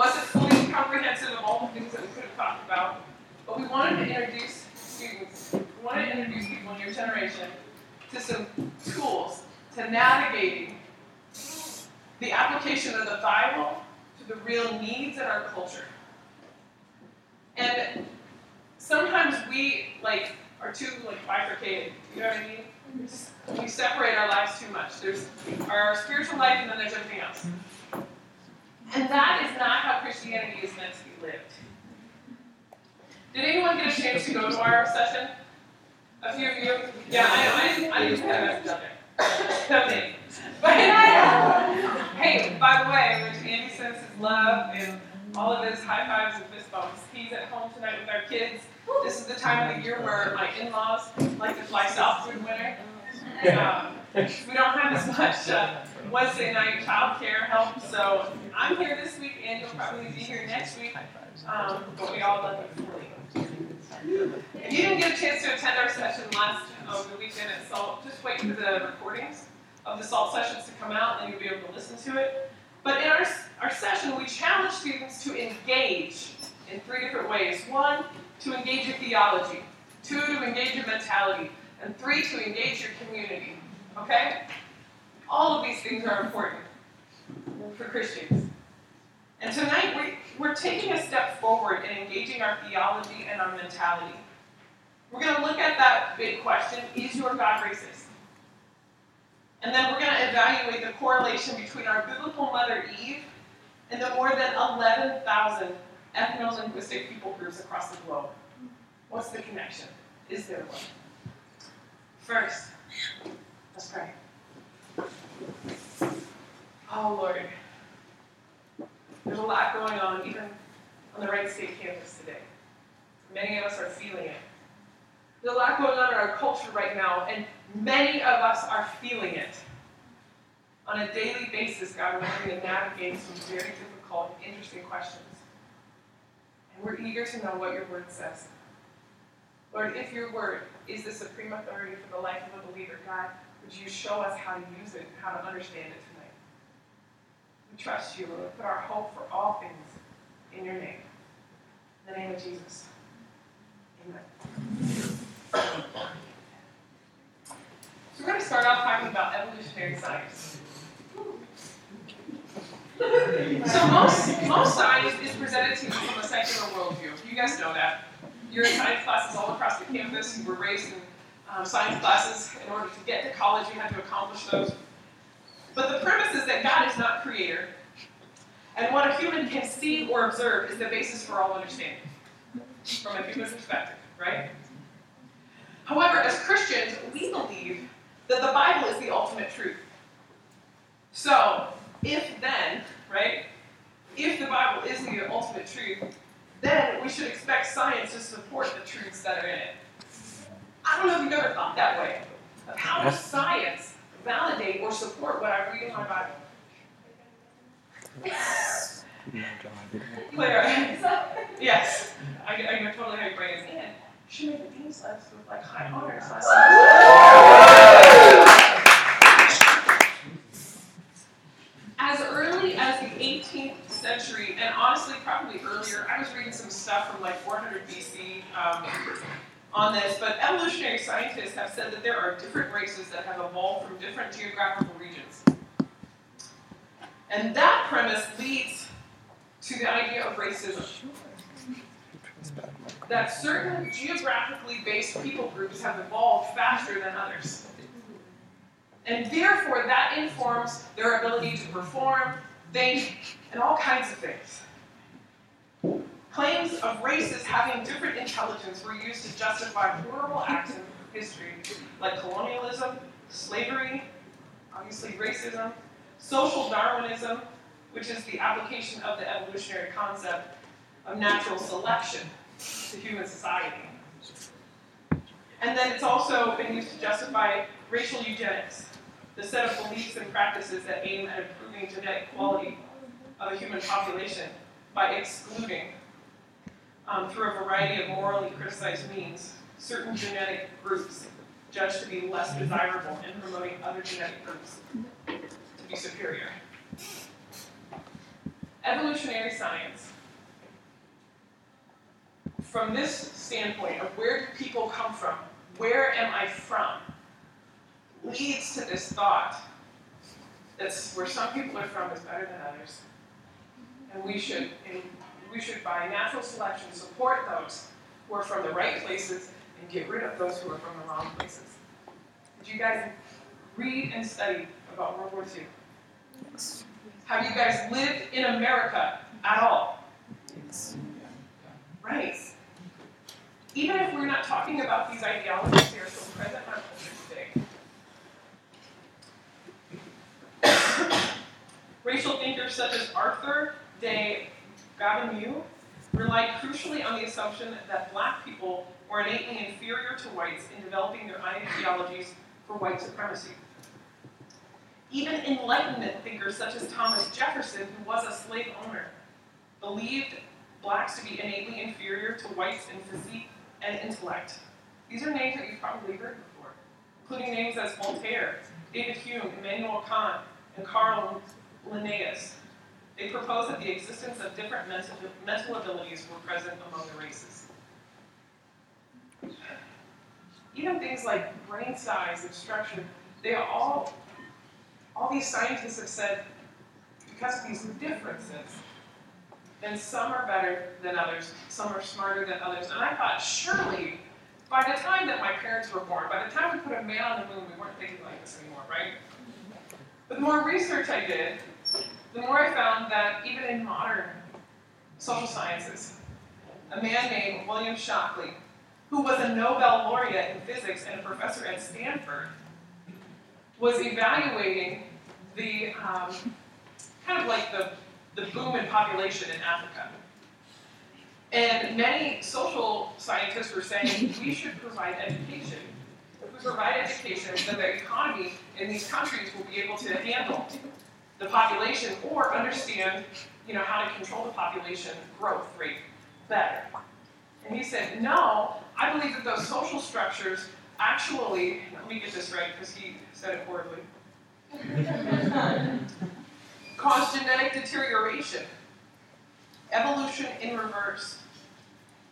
wasn't fully comprehensive of all the things that we could have talked about, but we wanted to introduce students, we wanted to introduce people in your generation to some tools to navigating the application of the Bible to the real needs in our culture. And sometimes we like are too like bifurcated. You know what I mean? We separate our lives too much. There's our spiritual life, and then there's everything else. And that is not how Christianity is meant to be lived. Did anyone get a chance to go to our session? A few of you? Yeah, I, I, I didn't have a message there. Okay. But, hey, by the way, which Andy sends his love and all of his high fives and fist bumps. He's at home tonight with our kids. This is the time of the year where my in-laws like to fly south through the winter. Um, we don't have as much uh, Wednesday night childcare help, so I'm here this week, and you'll probably be here next week. Um, but we all love you. If you didn't get a chance to attend our session last um, the weekend at SALT, just wait for the recordings of the SALT sessions to come out, and you'll be able to listen to it. But in our, our session, we challenge students to engage in three different ways. One, to engage your theology. Two, to engage your mentality. And three, to engage your community. Okay? All of these things are important for Christians. And tonight, we, we're taking a step forward in engaging our theology and our mentality. We're going to look at that big question is your God racist? And then we're going to evaluate the correlation between our biblical mother Eve and the more than 11,000 ethno-linguistic people groups across the globe. What's the connection? Is there one? First, let's pray. Oh Lord, there's a lot going on even on the Wright State campus today. Many of us are feeling it. There's a lot going on in our culture right now, and many of us are feeling it. On a daily basis, God, we're having to navigate some very difficult, interesting questions. And we're eager to know what your word says. Lord, if your word is the supreme authority for the life of a believer, God, would you show us how to use it how to understand it tonight? We trust you, Lord. Put our hope for all things in your name. In the name of Jesus. Amen. So we're going to start off talking about evolutionary science. So most, most science is presented to you from a secular worldview. You guys know that. You're in science classes all across the campus. You were raised in um, science classes. In order to get to college, you had to accomplish those. But the premise is that God is not creator, and what a human can see or observe is the basis for all understanding, from a human perspective, right? However, as Christians, we believe that the Bible is the ultimate truth. So, if then, right, if the Bible is the ultimate truth, then we should expect science to support the truths that are in it. I don't know if you've ever thought that way. Of how does science validate or support what I read in my Bible? Clear. yes. I, I know totally how your brain is. And she made the dean's list with like high honors last As early as the 18th century, and honestly, probably earlier, I was reading some stuff from like 400 BC um, on this, but evolutionary scientists have said that there are different races that have evolved from different geographical regions. And that premise leads to the idea of racism. That certain geographically based people groups have evolved faster than others. And therefore, that informs their ability to perform, think, and all kinds of things. Claims of races having different intelligence were used to justify horrible acts history, like colonialism, slavery, obviously racism, social Darwinism, which is the application of the evolutionary concept of natural selection to human society. And then it's also been used to justify racial eugenics, the set of beliefs and practices that aim at improving genetic quality of a human population by excluding um, through a variety of morally criticized means, certain genetic groups judged to be less mm-hmm. desirable in promoting other genetic groups to be superior. Evolutionary science, from this standpoint of where do people come from, where am I from, leads to this thought that where some people are from is better than others. And we should, and we should, by natural selection, support those who are from the right places and get rid of those who are from the wrong places. Did you guys read and study about World War II? Yes. Have you guys lived in America at all? Yes. Right. Even if we're not talking about these ideologies, here, still present our culture today. Racial thinkers such as Arthur de Gobineau relied crucially on the assumption that black people were innately inferior to whites in developing their ideologies for white supremacy. Even Enlightenment thinkers such as Thomas Jefferson, who was a slave owner, believed blacks to be innately inferior to whites in physique and intellect. These are names that you've probably heard before, including names as Voltaire, David Hume, Immanuel Kant, and Carl Linnaeus. They proposed that the existence of different mental, mental abilities were present among the races. Even things like brain size and structure, they all, all these scientists have said, because of these differences, then some are better than others, some are smarter than others. And I thought, surely, by the time that my parents were born, by the time we put a man on the moon, we weren't thinking like this anymore, right? But the more research I did, the more I found that even in modern social sciences, a man named William Shockley who was a Nobel laureate in physics and a professor at Stanford, was evaluating the um, kind of like the, the boom in population in Africa. And many social scientists were saying we should provide education. If we provide education, then the economy in these countries will be able to handle the population or understand you know, how to control the population growth rate better. And he said, no, I believe that those social structures actually, let me get this right because he said it horribly, cause genetic deterioration, evolution in reverse.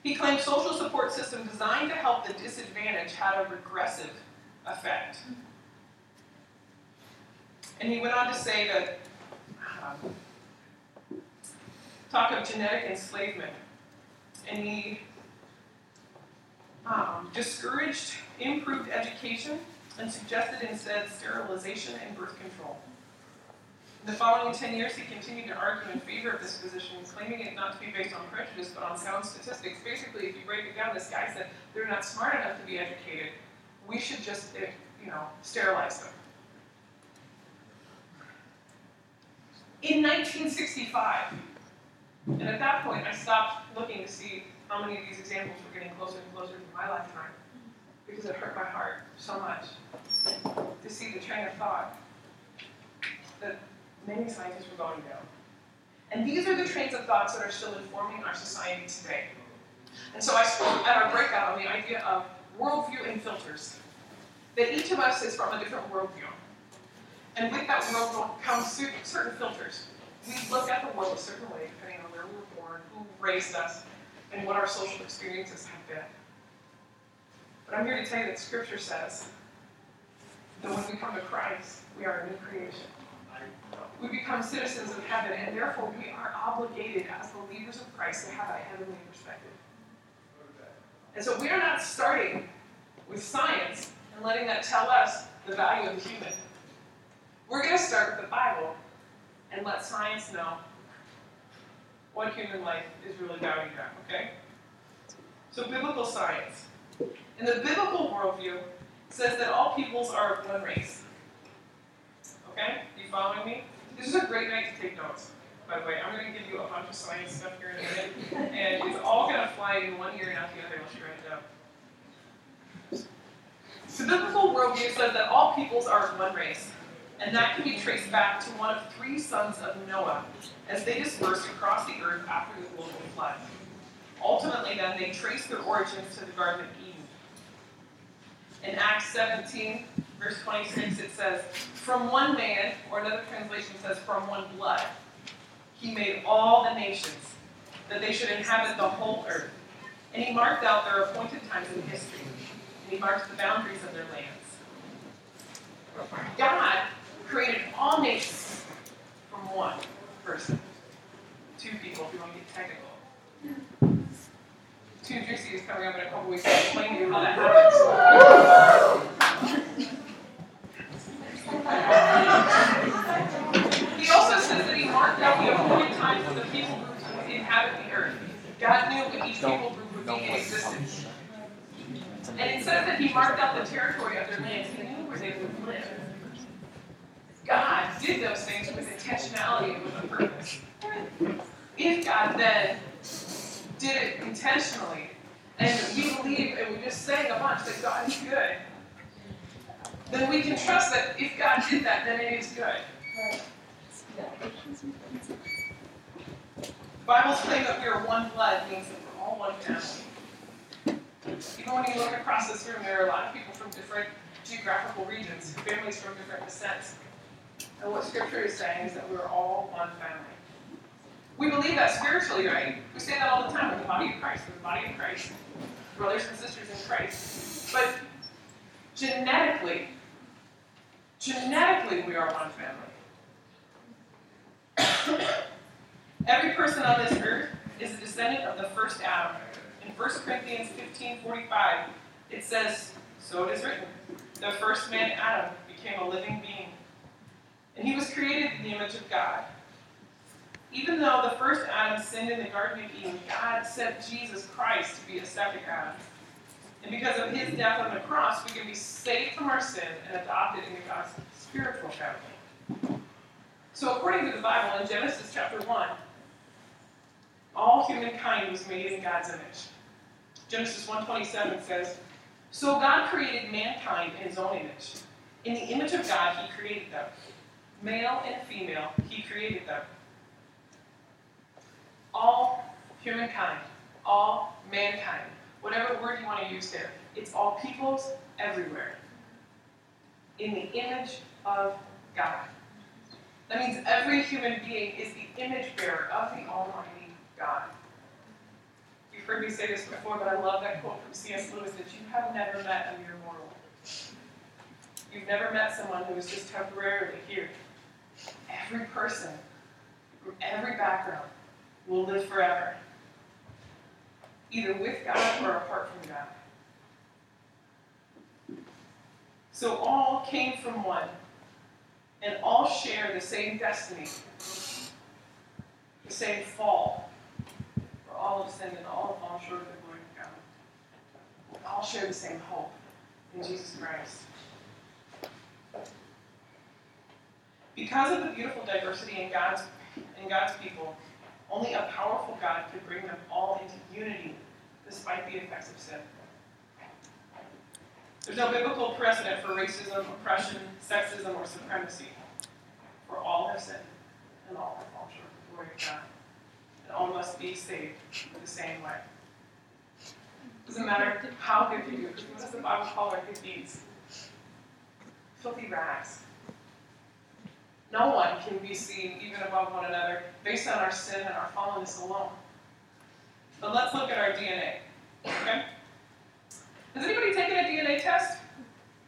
He claimed social support system designed to help the disadvantaged had a regressive effect. And he went on to say that, um, talk of genetic enslavement. And he um, discouraged improved education and suggested instead sterilization and birth control. The following 10 years, he continued to argue in favor of this position, claiming it not to be based on prejudice but on sound statistics. Basically, if you break it down, this guy said they're not smart enough to be educated. We should just, eh, you know, sterilize them. In 1965, and at that point, I stopped looking to see how many of these examples were getting closer and closer to my lifetime because it hurt my heart so much to see the train of thought that many scientists were going down. And these are the trains of thoughts that are still informing our society today. And so I spoke at our breakout on the idea of worldview and filters. That each of us is from a different worldview. And with that worldview comes certain filters. We look at the world a certain way, depending on where we were born, who raised us, and what our social experiences have been. But I'm here to tell you that Scripture says that when we come to Christ, we are a new creation. We become citizens of heaven, and therefore we are obligated as believers of Christ to have a heavenly perspective. And so we are not starting with science and letting that tell us the value of the human. We're going to start with the Bible and let science know what human life is really valued at, okay? So biblical science. In the biblical worldview, says that all peoples are of one race. Okay? You following me? This is a great night to take notes. By the way, I'm going to give you a bunch of science stuff here in a minute, and it's all going to fly in one ear and out the other unless you write it down. So biblical worldview says that all peoples are of one race and that can be traced back to one of three sons of Noah as they dispersed across the earth after the global flood. Ultimately, then, they trace their origins to the Garden of Eden. In Acts 17, verse 26, it says, From one man, or another translation says, from one blood, he made all the nations, that they should inhabit the whole earth. And he marked out their appointed times in history, and he marked the boundaries of their lands. God created all nations from one person. Two people, if you want to get technical. Two Juicy is coming up in a couple weeks to explain to you how that happens. he also says that he marked out the appointed times of the people groups who would inhabit the earth. God knew when each people group would be in existence. And it says that he marked out the territory of their lands. He knew where they would live. God did those things with intentionality and with a purpose. If God then did it intentionally, and we believe and we just say a bunch that God is good, then we can trust that if God did that, then it is good. The Bible's claim that we are one blood means that we're all one family. Even when you look across this room, there are a lot of people from different geographical regions, families from different descents. And what Scripture is saying is that we're all one family. We believe that spiritually, right? We say that all the time. We're the body of Christ. We're the body of Christ. Brothers and sisters in Christ. But genetically, genetically, we are one family. Every person on this earth is a descendant of the first Adam. In 1 Corinthians 15 45, it says, So it is written, the first man, Adam, became a living being. And he was created in the image of God. Even though the first Adam sinned in the Garden of Eden, God sent Jesus Christ to be a second Adam. And because of his death on the cross, we can be saved from our sin and adopted into God's spiritual family. So according to the Bible, in Genesis chapter 1, all humankind was made in God's image. Genesis 1.27 says, So God created mankind in his own image. In the image of God, he created them. Male and female, he created them all humankind, all mankind, whatever word you want to use there. It's all peoples everywhere in the image of God. That means every human being is the image bearer of the Almighty God. You've heard me say this before, but I love that quote from C.S. Lewis that you have never met a mere mortal. You've never met someone who is just temporarily here. Every person, from every background, will live forever, either with God or apart from God. So all came from one, and all share the same destiny, the same fall. For all have sinned and all have fallen short of the glory of God. We all share the same hope in Jesus Christ. Because of the beautiful diversity in God's in God's people, only a powerful God could bring them all into unity despite the effects of sin. There's no biblical precedent for racism, oppression, sexism, or supremacy. For all have sinned, and all have fallen short of the glory of God. And all must be saved in the same way. It Doesn't matter how good you do. What does the Bible call our good deeds? Filthy rags. No one can be seen even above one another based on our sin and our fallenness alone. But let's look at our DNA. Okay? Has anybody taken a DNA test?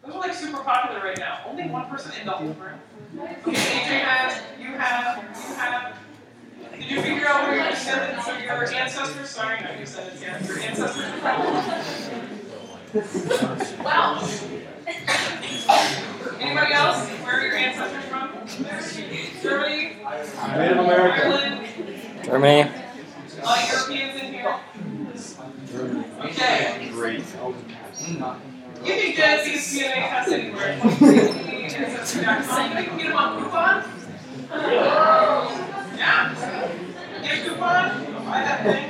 Those are like super popular right now. Only one person in the whole room. Okay, AJ has, you have, you have. Did you figure out where your descendants of your ancestors? Sorry, not your descendants, yeah, your ancestors. Wow. Anybody else? Where are your ancestors from? Germany? Native American. Ireland? Germany. All Europeans in here? Okay. Great. You can get these DNA tests anywhere. You can get them on coupon. Yeah. Get a coupon. Buy that thing.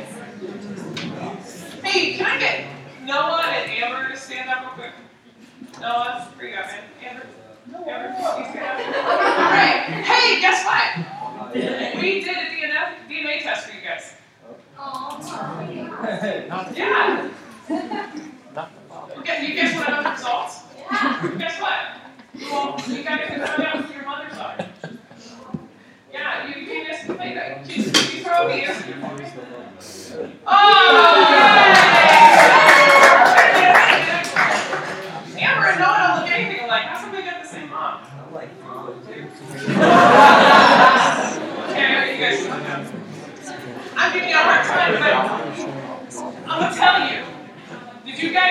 Hey, can I get Noah and Amber to stand up real quick? Noah, where you at, man? Amber? Amber, you. All right. Hey, guess what? We did a DNA, DNA test for you guys. Oh, yeah. Not. Okay, you guys want to know the results? Guess what? Well, you guys can find out who your mothers are. Yeah, you, you guys can play that. Can you throw these? Oh! yay!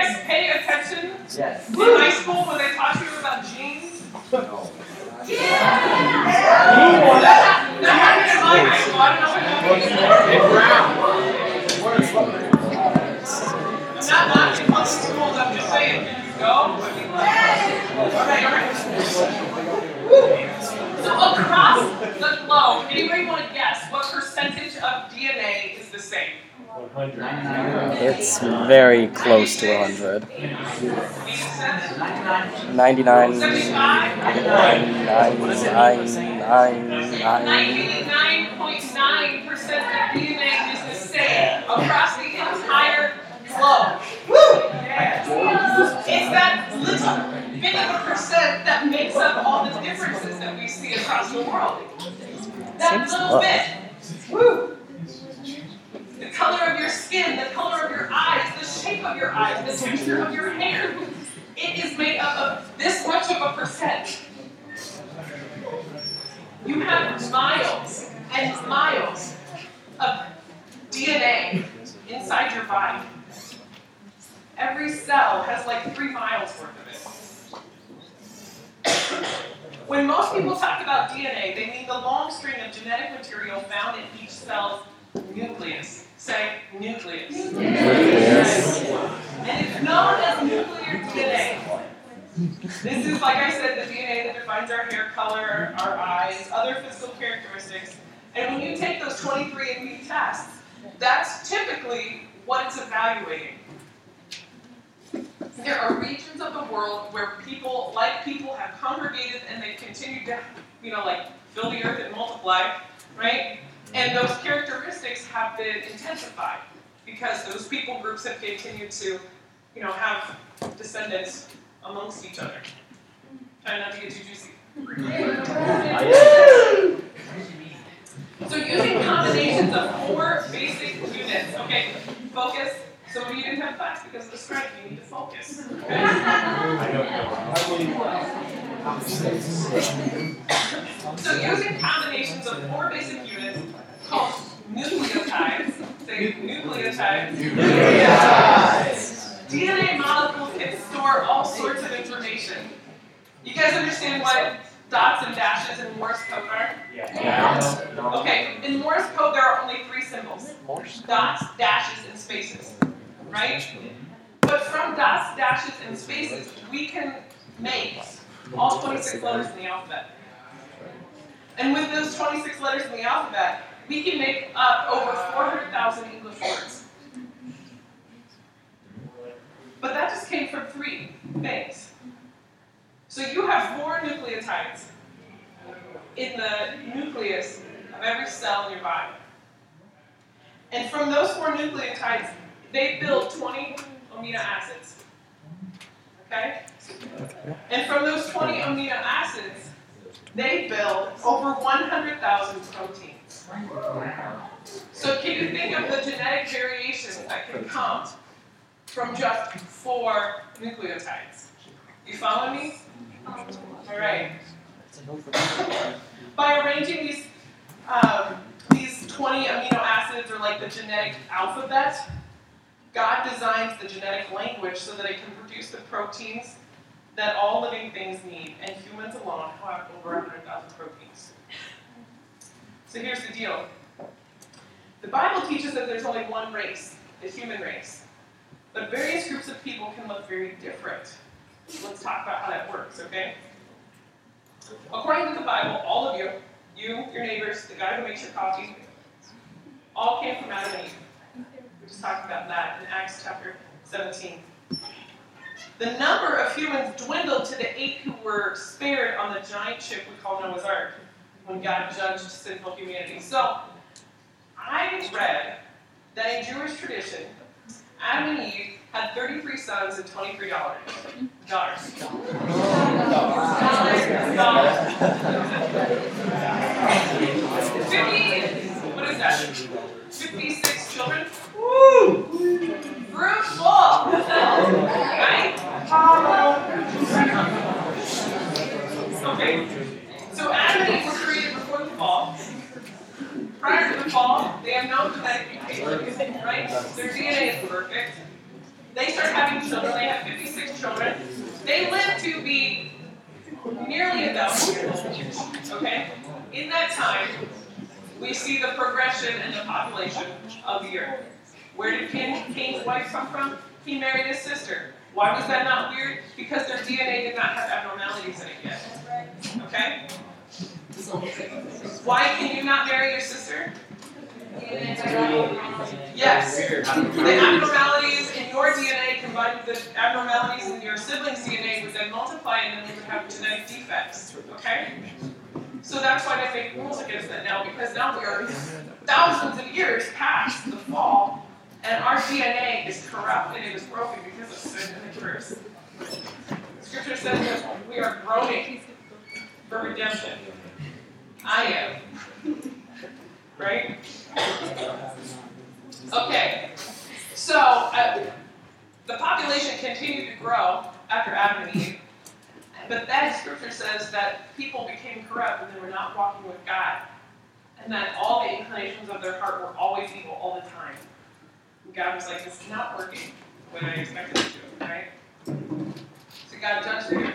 Guys pay attention Yes. in high school when they taught you about genes? That, that happened in my high school. I don't know what happened. I'm not knocking public schools. I'm just saying, can you go? I mean, like, alright, alright. So across the globe, anybody want to guess what percentage of DNA is the same? It's very close to 100. 87? 99. 75? 99.9% of DNA is the same across the entire globe. Woo! It's that little bit of a percent that makes up all the differences that we see across the world. That little bit. Woo! The color of your skin, the color of your eyes, the shape of your eyes, the texture of your hair. It is made up of this much of a percent. You have miles and miles of DNA inside your body. Every cell has like three miles worth of it. When most people talk about DNA, they mean the long string of genetic material found in each cell's nucleus. Say nucleus. Nucleus. And it's known as nuclear DNA. This is, like I said, the DNA that defines our hair color, our eyes, other physical characteristics. And when you take those 23andMe tests, that's typically what it's evaluating. There are regions of the world where people, like people, have congregated and they continue to, you know, like fill the earth and multiply, right? And those characteristics have been intensified because those people groups have continued to, you know, have descendants amongst each other. Try not to get too juicy. So using combinations of four basic units, okay, focus. Some of you didn't have class because of the strike, you need to focus. Okay? So using combinations of four basic units called nucleotides, say nucleotides. Nucleotides! DNA molecules can store all sorts of information. You guys understand what dots and dashes in Morse code are? Yeah. Okay, in Morse code there are only three symbols. Dots, dashes, and spaces. Right? But from dots, dashes, and spaces, we can make all 26 letters in the alphabet. And with those 26 letters in the alphabet, we can make up over 400,000 English words. But that just came from three things. So you have four nucleotides in the nucleus of every cell in your body. And from those four nucleotides, they build 20 amino acids. Okay? And from those 20 amino acids, they build over 100,000 proteins. So can you think of the genetic variations that can come from just four nucleotides? You follow me? All right. By arranging these um, these 20 amino acids, or like the genetic alphabet, God designs the genetic language so that it can produce the proteins that all living things need, and humans alone have over 100,000 proteins. So here's the deal. The Bible teaches that there's only one race, the human race. But various groups of people can look very different. Let's talk about how that works, okay? According to the Bible, all of you, you, your neighbors, the guy who makes your coffee, all came from Adam and Eve. We just talked about that in Acts chapter 17. The number of humans dwindled to the eight who were spared on the giant ship we call Noah's Ark when God judged sinful humanity. So, I read that in Jewish tradition, Adam and Eve had 33 sons and 23 daughters. Daughters. Fifty, what is that? Fifty-six children? Woo! Fruitful! Right? Okay. So Adam and Eve were created before the fall. Prior to the fall, they have no genetic mutation, right? Their DNA is perfect. They start having children. They have 56 children. In that time, we see the progression and the population of the earth. Where did Cain, Cain's wife come from? He married his sister. Why was that not weird? Because their DNA did not have abnormalities in it yet. Okay? Why can you not marry your sister? Yes. The abnormalities in your DNA combined with the abnormalities in your sibling's DNA would then multiply and then they would have genetic defects. Okay? So that's why they make rules against that now, because now we are thousands of years past the fall, DNA is corrupt and it is broken because of sin and the curse. Scripture says that we are groaning for redemption. I am. Right? Okay. So, uh, the population continued to grow after Adam and Eve. But then scripture says that people became corrupt and they were not walking with God. And that all the inclinations of their heart were always evil all the time. And God was like, this is not working the way I expected it to, right? So God judged the earth.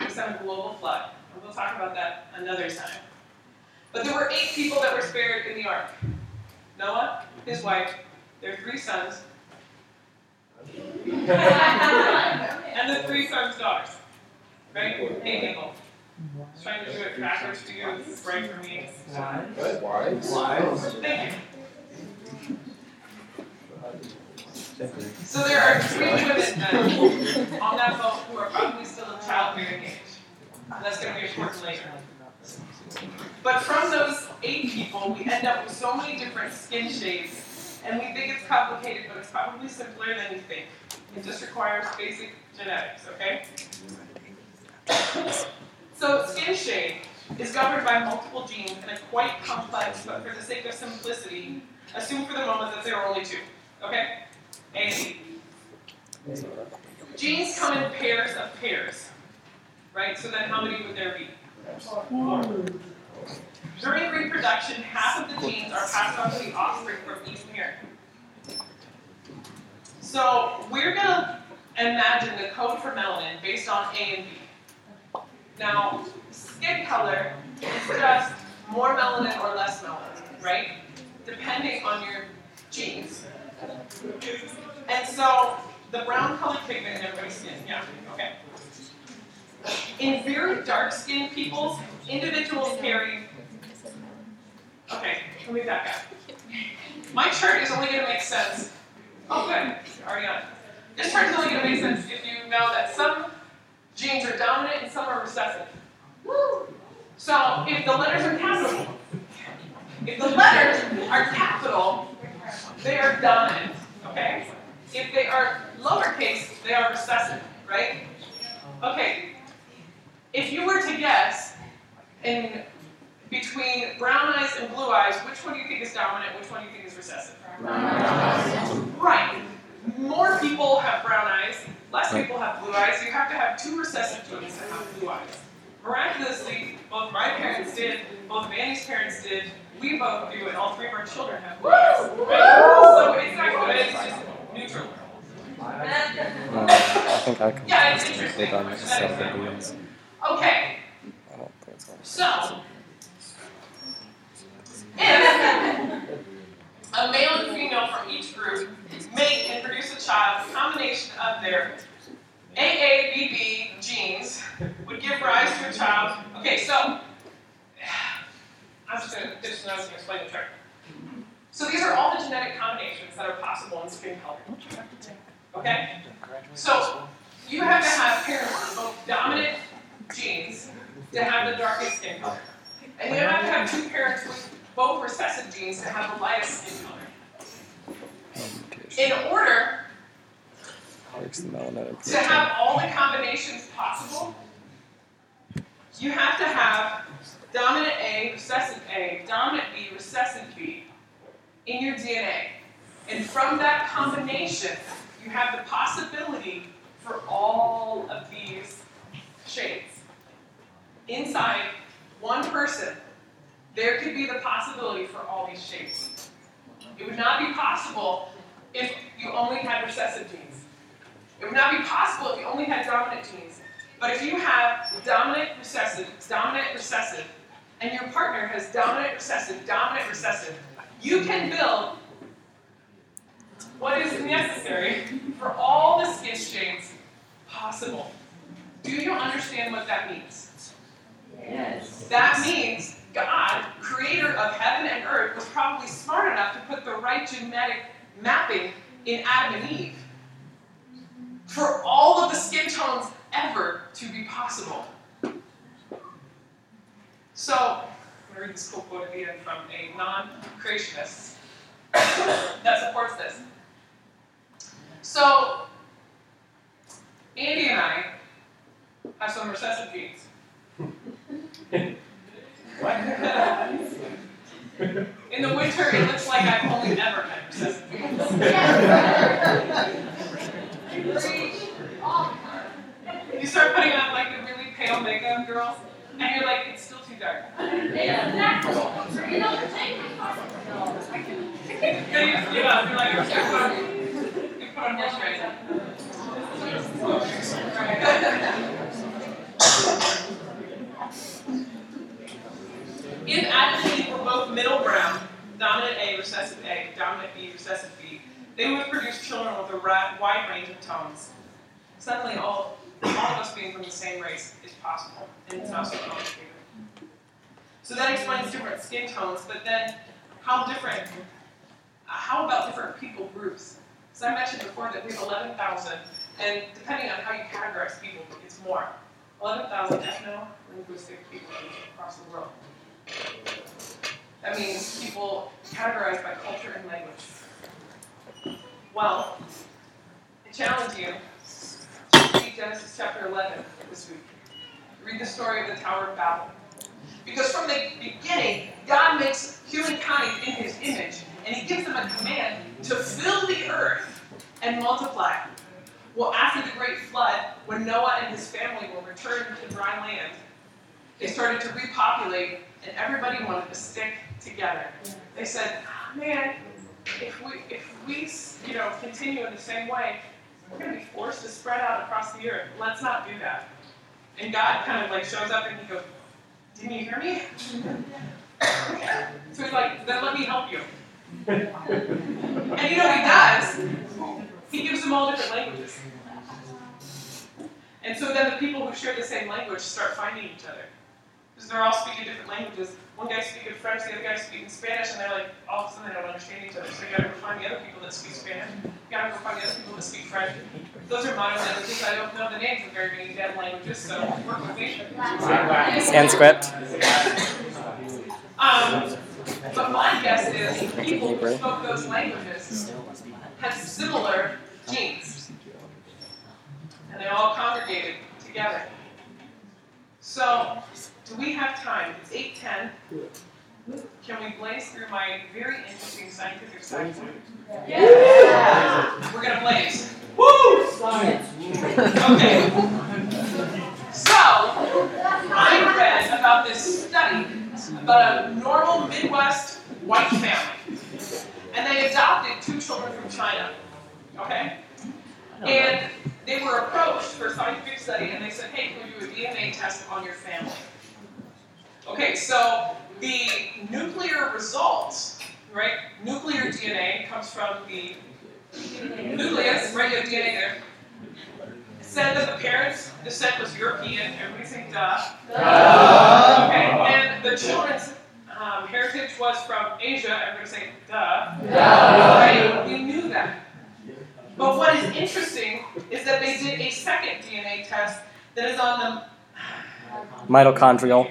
He sent a global flood. And we'll talk about that another time. But there were eight people that were spared in the ark. Noah, his wife, their three sons, and the three sons' daughters. Right? Eight people. I trying to do it backwards for you. This is right for me. Good. Wise. Thank you. So there are three women then on that boat who are probably still in childbearing age. That's going to be important later. But from those eight people, we end up with so many different skin shades, and we think it's complicated, but it's probably simpler than you think. It just requires basic genetics, okay? So skin shade is governed by multiple genes and a quite complex, but for the sake of simplicity, assume for the moment that there are only two, okay? A. Genes come in pairs of pairs, right? So then how many would there be? Four. During reproduction, half of the genes are passed on to the offspring from each parent. So we're gonna imagine the code for melanin based on A and B. Now, skin color is just more melanin or less melanin, right? Depending on your genes. And so the brown colored pigment in everybody's skin, yeah, okay. In very dark skinned people, individuals carry. Okay, let me back up. My chart is only going to make sense. Oh, good, Ariana. This chart is only going to make sense if you know that some genes are dominant and some are recessive. Woo! So if the letters are capital, if the letters are capital, they are dominant. Okay? If they are lowercase, they are recessive, right? Okay. If you were to guess in between brown eyes and blue eyes, which one do you think is dominant? Which one do you think is recessive? Right. More people have brown eyes, less people have blue eyes. You have to have two recessive genes to have blue eyes. Miraculously, both my parents did, both Manny's parents did, we both do, and all three of our children have blue eyes. So it's not good, it's just neutral. Uh, I think I can Yeah, it's just interesting. click on set the wheels. Okay, I don't think so. so if a male and female from each group mate and produce a child, the combination of their AABB genes would give rise to a child. Okay, so I'm just going to explain the chart. So these are all the genetic combinations that are possible in skin color. Okay? So you have to have parents with both dominant genes to have the darkest skin color. And you have to have two parents with both recessive genes to have the lightest skin color. in order The to have all the combinations possible, you have to have dominant A, recessive A, dominant B, recessive B in your DNA. And from that combination, you have the possibility for all of these shades. Inside one person, there could be the possibility for all these shades. It would not be possible if you only had recessive genes. It would not be possible if you only had dominant genes. But if you have dominant recessive, dominant recessive, and your partner has dominant recessive, dominant recessive, you can build what is necessary for all the skin shades possible. Do you understand what that means? Yes. That means God, creator of heaven and earth, was probably smart enough to put the right genetic mapping in Adam and Eve for all of the skin tones ever to be possible. So, I'm going to read this cool quote again from a non creationist that supports this. So, Andy and I have some recessive genes. In the winter, it looks like I've only ever had recessive genes. You start putting on like the really pale makeup, girls, and you're like, it's still too dark. Yeah, you, you know, you're like, you put on moisturizer. If Adam and Eve were both middle brown, dominant A, recessive A, dominant B, recessive B, they would produce children with a wide range of tones. Suddenly, all, all of us being from the same race is possible, and it's not so complicated. So that explains different skin tones, but then how different, how about different people groups? So I mentioned before that we have 11,000, and depending on how you categorize people, it's more. 11,000 ethno-linguistic people across the world. That means people categorized by culture and language. Well, I challenge you to read Genesis chapter 11 this week. Read the story of the Tower of Babel. Because from the beginning, God makes humankind in his image, and he gives them a command to fill the earth and multiply. Well, after the great flood, when Noah and his family were returned to dry land, they started to repopulate, and everybody wanted to stick together. They said, oh, "Man, if we if we you know continue in the same way, we're going to be forced to spread out across the earth. Let's not do that." And God kind of like shows up and he goes, "Didn't you hear me?" so he's like, "Then let me help you." and you know he does? He gives them all different languages. And so then the people who share the same language start finding each other. Because they're all speaking different languages. One guy's speaking French, the other guy's speaking Spanish, and they're like, all of a sudden they don't understand each other. So you gotta go find the other people that speak Spanish. You gotta go find the other people that speak French. Those are modern languages. I don't know the names of very many dead languages, so work with me. Sanskrit. Um, but my guess is people who spoke those languages had similar genes. And they all congregated together. So, do we have time? It's 8.10. Can we blaze through my very interesting scientific side point? Yeah. We're gonna blaze. Woo! Okay. So, I read about this study about a normal Midwest white family. And they adopted two children from China. Okay? And they were approached for a scientific study and they said, hey, can we do a DNA test on your family? Okay, so the nuclear result, right? Nuclear DNA comes from the nucleus, right? You have DNA there. Said that the parents' descent was European. Everybody say duh. Duh. Okay, and the children's um, heritage was from Asia. Everybody say duh. Duh. Right? We knew that. But what is interesting is that they did a second DNA test that is on the Mitochondrial.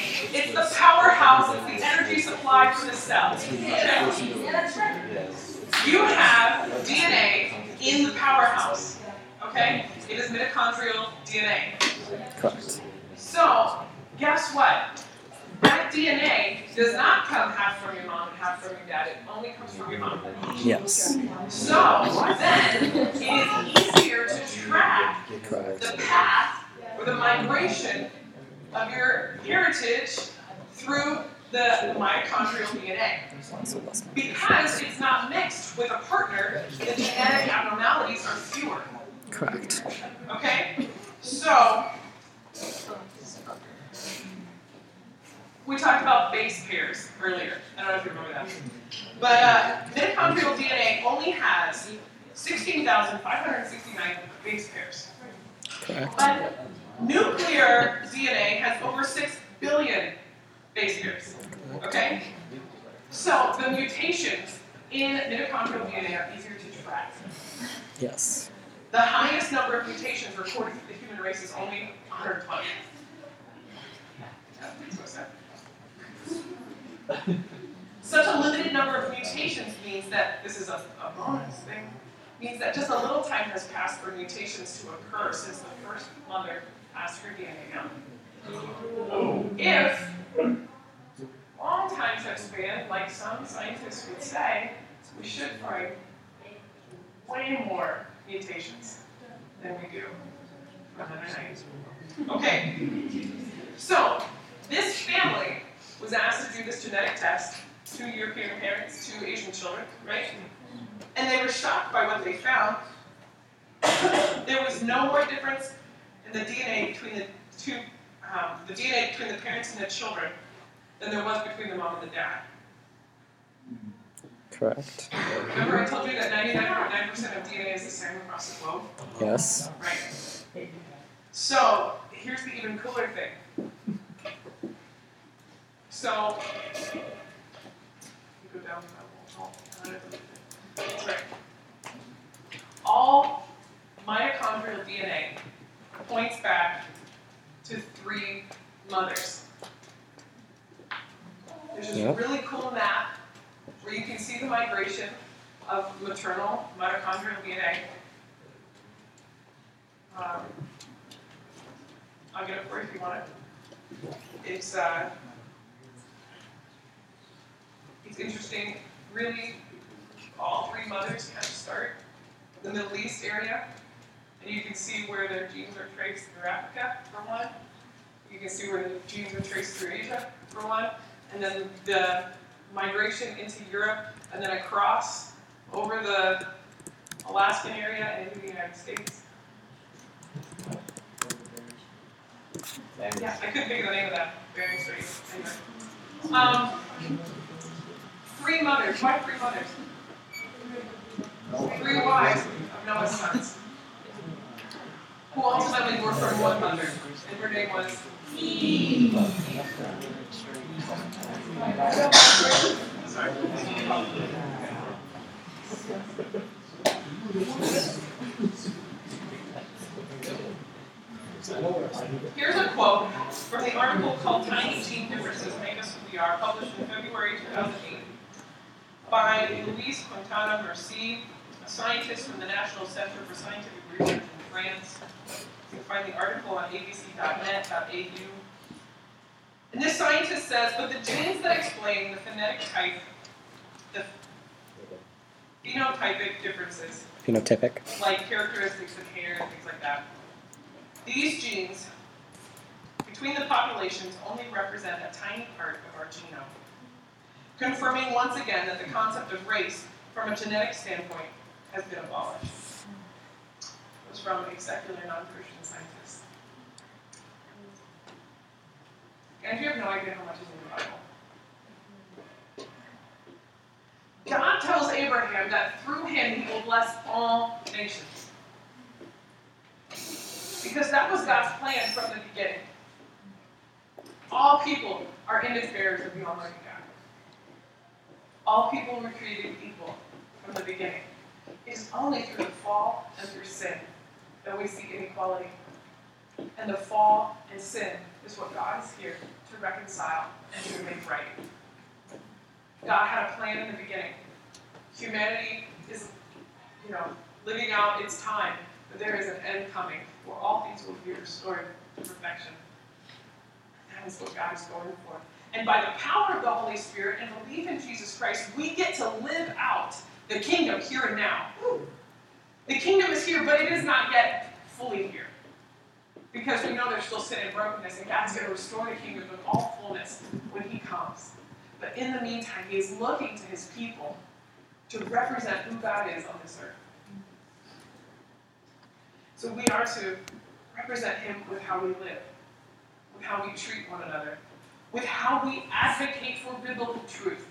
It's the powerhouse, it's the energy supply for the cells. You have DNA in the powerhouse, okay? It is mitochondrial DNA. Correct. So, guess what? That DNA does not come half from your mom and half from your dad. It only comes from your mom. Yes. So, then it is easier to track the path or the migration of your heritage through the mitochondrial DNA. Because it's not mixed with a partner, the genetic abnormalities are fewer. Correct. Okay? So, we talked about base pairs earlier. I don't know if you remember that. But uh, mitochondrial DNA only has 16,569 base pairs. Correct. But nuclear DNA has over 6 billion base pairs. Okay? So the mutations in mitochondrial DNA are easier to track. Yes. The highest number of mutations recorded for the human race is only 120. So. Such a limited number of mutations means that this is a, a bonus thing. Means that just a little time has passed for mutations to occur since the first mother passed her DNA. If long times have spanned, like some scientists would say, we should find way more mutations than we do for 190. Okay, so this family was asked to do this genetic test, two European parents, two Asian children, right? And they were shocked by what they found. there was no more difference in the DNA between the two, um, the DNA between the parents and the children than there was between the mom and the dad. Correct. Remember I told you that 99.9% of DNA is the same across the globe? Yes. Right. So here's the even cooler thing. So you go down that wall. All mitochondrial DNA points back to three mothers. There's this Yep. really cool map where you can see the migration of maternal mitochondrial DNA. Um, I'll get it for you if you want it. It's uh, it's interesting. Really, all three mothers kind of start in the Middle East area, and you can see where their genes are traced through Africa for one. You can see where the genes are traced through Asia for one, and then the migration into Europe, and then across over the Alaskan area and into the United States. Yeah, I couldn't think of the name of that Bering Strait. Anyway. Um, three mothers. Why three mothers? Three wives of Noah's sons. Who ultimately were from one mother. And her name was Eve. Here's a quote from the article called Tiny Gene Differences Make Us Who We Are, published in February 2008 by Luis Quintana Murci, a scientist from the National Center for Scientific Research France. You can find the article on abc.net.au. And this scientist says, but the genes that explain the phonetic type, the phenotypic differences, Phenotypic. like characteristics of hair and things like that. These genes between the populations only represent a tiny part of our genome, confirming once again that the concept of race from a genetic standpoint has been abolished. Was from a secular non-Christian scientist. And you have no idea how much is in the Bible. God tells Abraham that through him he will bless all nations. Because that was God's plan from the beginning. All people are image bearers of the Almighty God. All people were created equal from the beginning. It is only through the fall and through sin that we see inequality. And the fall and sin is what God is here to reconcile and to make right. God had a plan in the beginning. Humanity is, you know, living out its time, but there is an end coming where all things will be restored to perfection. That is what God is going for. And by the power of the Holy Spirit and belief in Jesus Christ, we get to live out the kingdom here and now. The kingdom is here, but it is not yet fully here. Because we know there's still sin and brokenness, and God's going to restore the kingdom with all fullness when He comes. But in the meantime, He is looking to His people to represent who God is on this earth. So we are to represent Him with how we live, with how we treat one another, with how we advocate for biblical truth.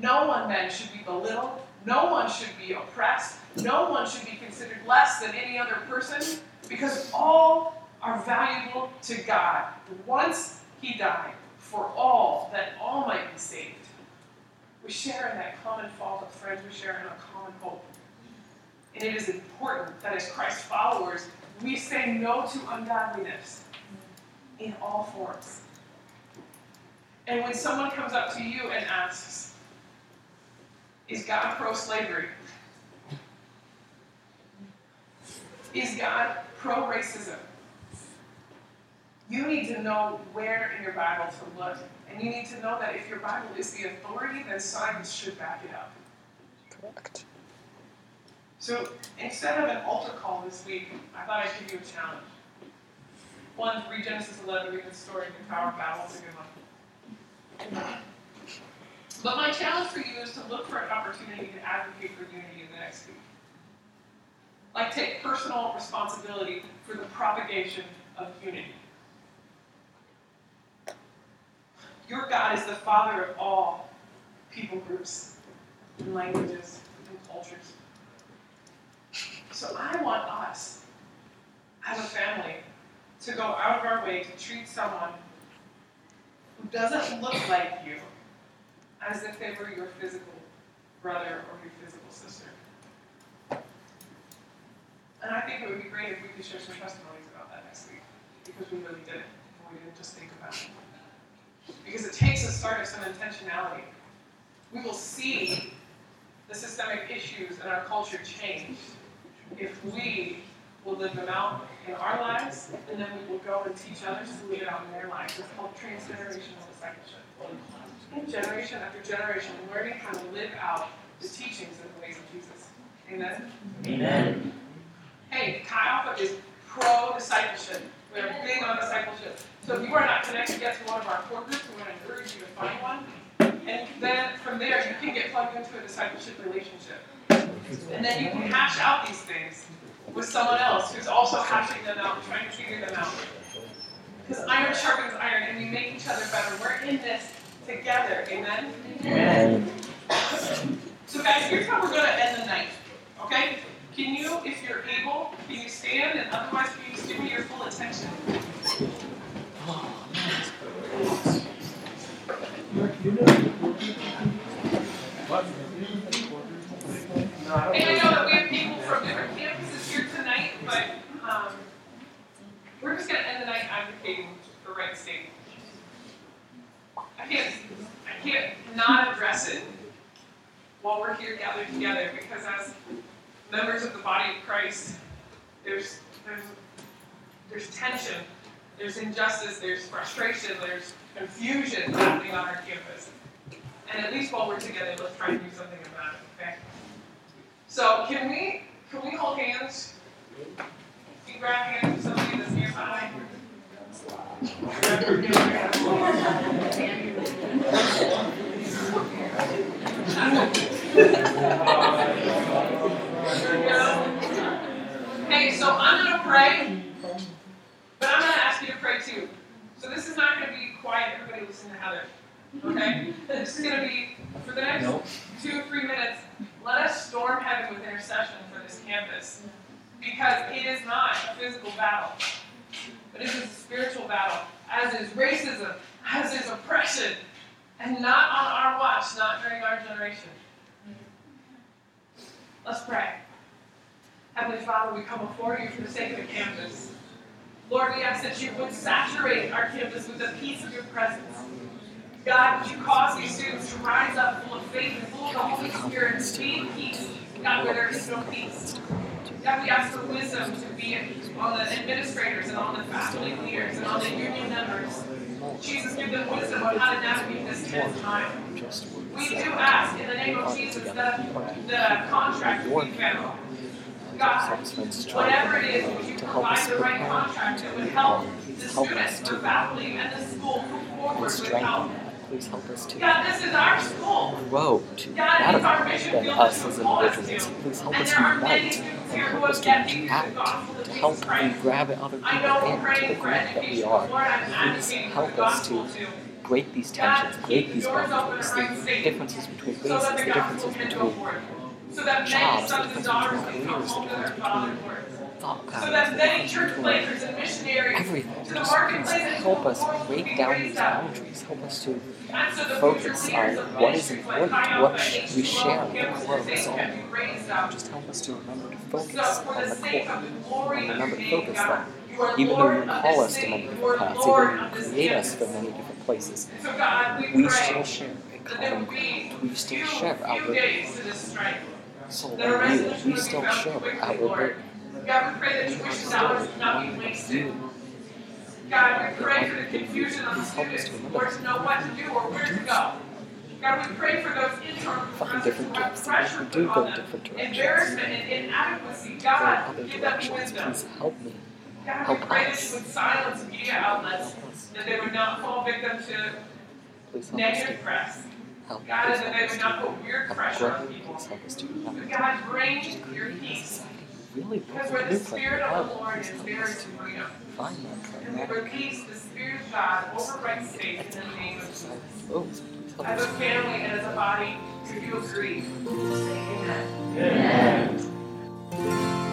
No one then should be belittled. No one should be oppressed. No one should be considered less than any other person because all are valuable to God. Once He died for all, that all might be saved. We share in that common fault of friends, we share in a common hope. And it is important that as Christ followers, we say no to ungodliness in all forms. And when someone comes up to you and asks, Is God pro slavery? Is God pro racism? You need to know where in your Bible to look. And you need to know that if your Bible is the authority, then science should back it up. Correct. So instead of an altar call this week, I thought I'd give you a challenge. One, read Genesis 11, read the story of the Tower of Babel. It's a good one. But my challenge for you is to look for an opportunity to advocate for unity in the next week. Like take personal responsibility for the propagation of unity. Your God is the father of all people groups and languages and cultures. So I want us, as a family, to go out of our way to treat someone who doesn't look like you as if they were your physical brother or your physical sister. And I think it would be great if we could share some testimonies about that next week, because we really did it, and we didn't just think about it. Because it takes a start of some intentionality. We will see the systemic issues in our culture change if we will live them out in our lives, and then we will go and teach others to live it out in their lives. It's called transgenerational discipleship. Generation after generation, learning how to live out the teachings and the ways of Jesus. Amen? Amen. Hey, Chi Alpha is pro discipleship. We are big on discipleship. So if you are not connected yet to one of our core groups, we want to encourage you to find one. And then from there, you can get plugged into a discipleship relationship. And then you can hash out these things with someone else who's also hashing them out, trying to figure them out. Because iron sharpens iron, and we make each other better. We're in this together. Amen? Amen. So, guys, here's how we're going to end the night. Okay? Can you, if you're able, can you stand? And otherwise, can you just give me your full attention? Oh. Hey, I know that we have people from different campuses here tonight, but um, we're just going to end the night advocating for Wright State. I can't, I can't not address it while we're here gathered together because as members of the body of Christ, there's there's there's tension, there's injustice, there's frustration, there's confusion happening on our campus. And at least while we're together, let's try and do something about it, okay? So can we can we hold hands? Can you grab hands with somebody that's nearby? Hey, so I'm gonna pray, but I'm gonna ask you to pray too. So this is not gonna be quiet, everybody listen to Heather. Okay? This is gonna be for the next two or three minutes, let us storm heaven with intercession for this campus. Because it is not a physical battle, but it is a spiritual battle, as is racism, as is oppression, and not on our watch, not during our generation. Let's pray. Heavenly Father, we come before you for the sake of the campus. Lord, we ask that you would saturate our campus with the peace of your presence. God, would you cause these students to rise up full of faith and full of the Holy Spirit and be in peace, God, where there is no peace. God, we ask for wisdom to be on the administrators and on the faculty leaders and on the union members. Jesus, give them wisdom on how to navigate this tense time. We do ask in the name of Jesus that the contract be found. God, whatever it is, would you provide the right contract that would help the students, the faculty, and the school move forward with help. Please help us to God, this is our school. grow to God, better it's our mission than us as you call us individuals. Please help us there are many unite and help us to yet to reach use the out gospel of to Jesus help and grab other people know we're in to the group that we are. Please help us to break these tensions, break these boundaries, the differences between races, the differences between forth. So that many jobs, the differences between careers, the home to their difference father's between word. thought So that many church planters and missionaries everything. to the marketplace help us break down these boundaries. Help us to so focus on what is important, what we share at the core of Crusade us all. can be raised up. Just help us to remember to focus for on the core. of the glory And remember to focus that even though you call us to many different paths, even though you create us for many different places, we still share a common ground. We still share our few days to this strike. soul That a and you. We still share our burden. God, we pray that We tuition dollars would not be wasted. God, we pray for the confusion on the Please help us students, to to know what to do or where to go. God, we pray for those internal Find different who have pressure We put on them, embarrassment and inadequacy. God, give them wisdom. Please help me. God, we help pray that us. you would silence media outlets, that they would not fall victim to Please help us to negative press. help. God, and that they would not put weird pressure on people. Please help us to remember. But God, bring your peace. Society. Really build Because a where the Spirit of of the. Lord is, help there us is to freedom. find that And we pragmatic release the Spirit of God over Wright State in the name of Jesus. side flows. Please As a family and as a body, do you agree? Say amen. Amen.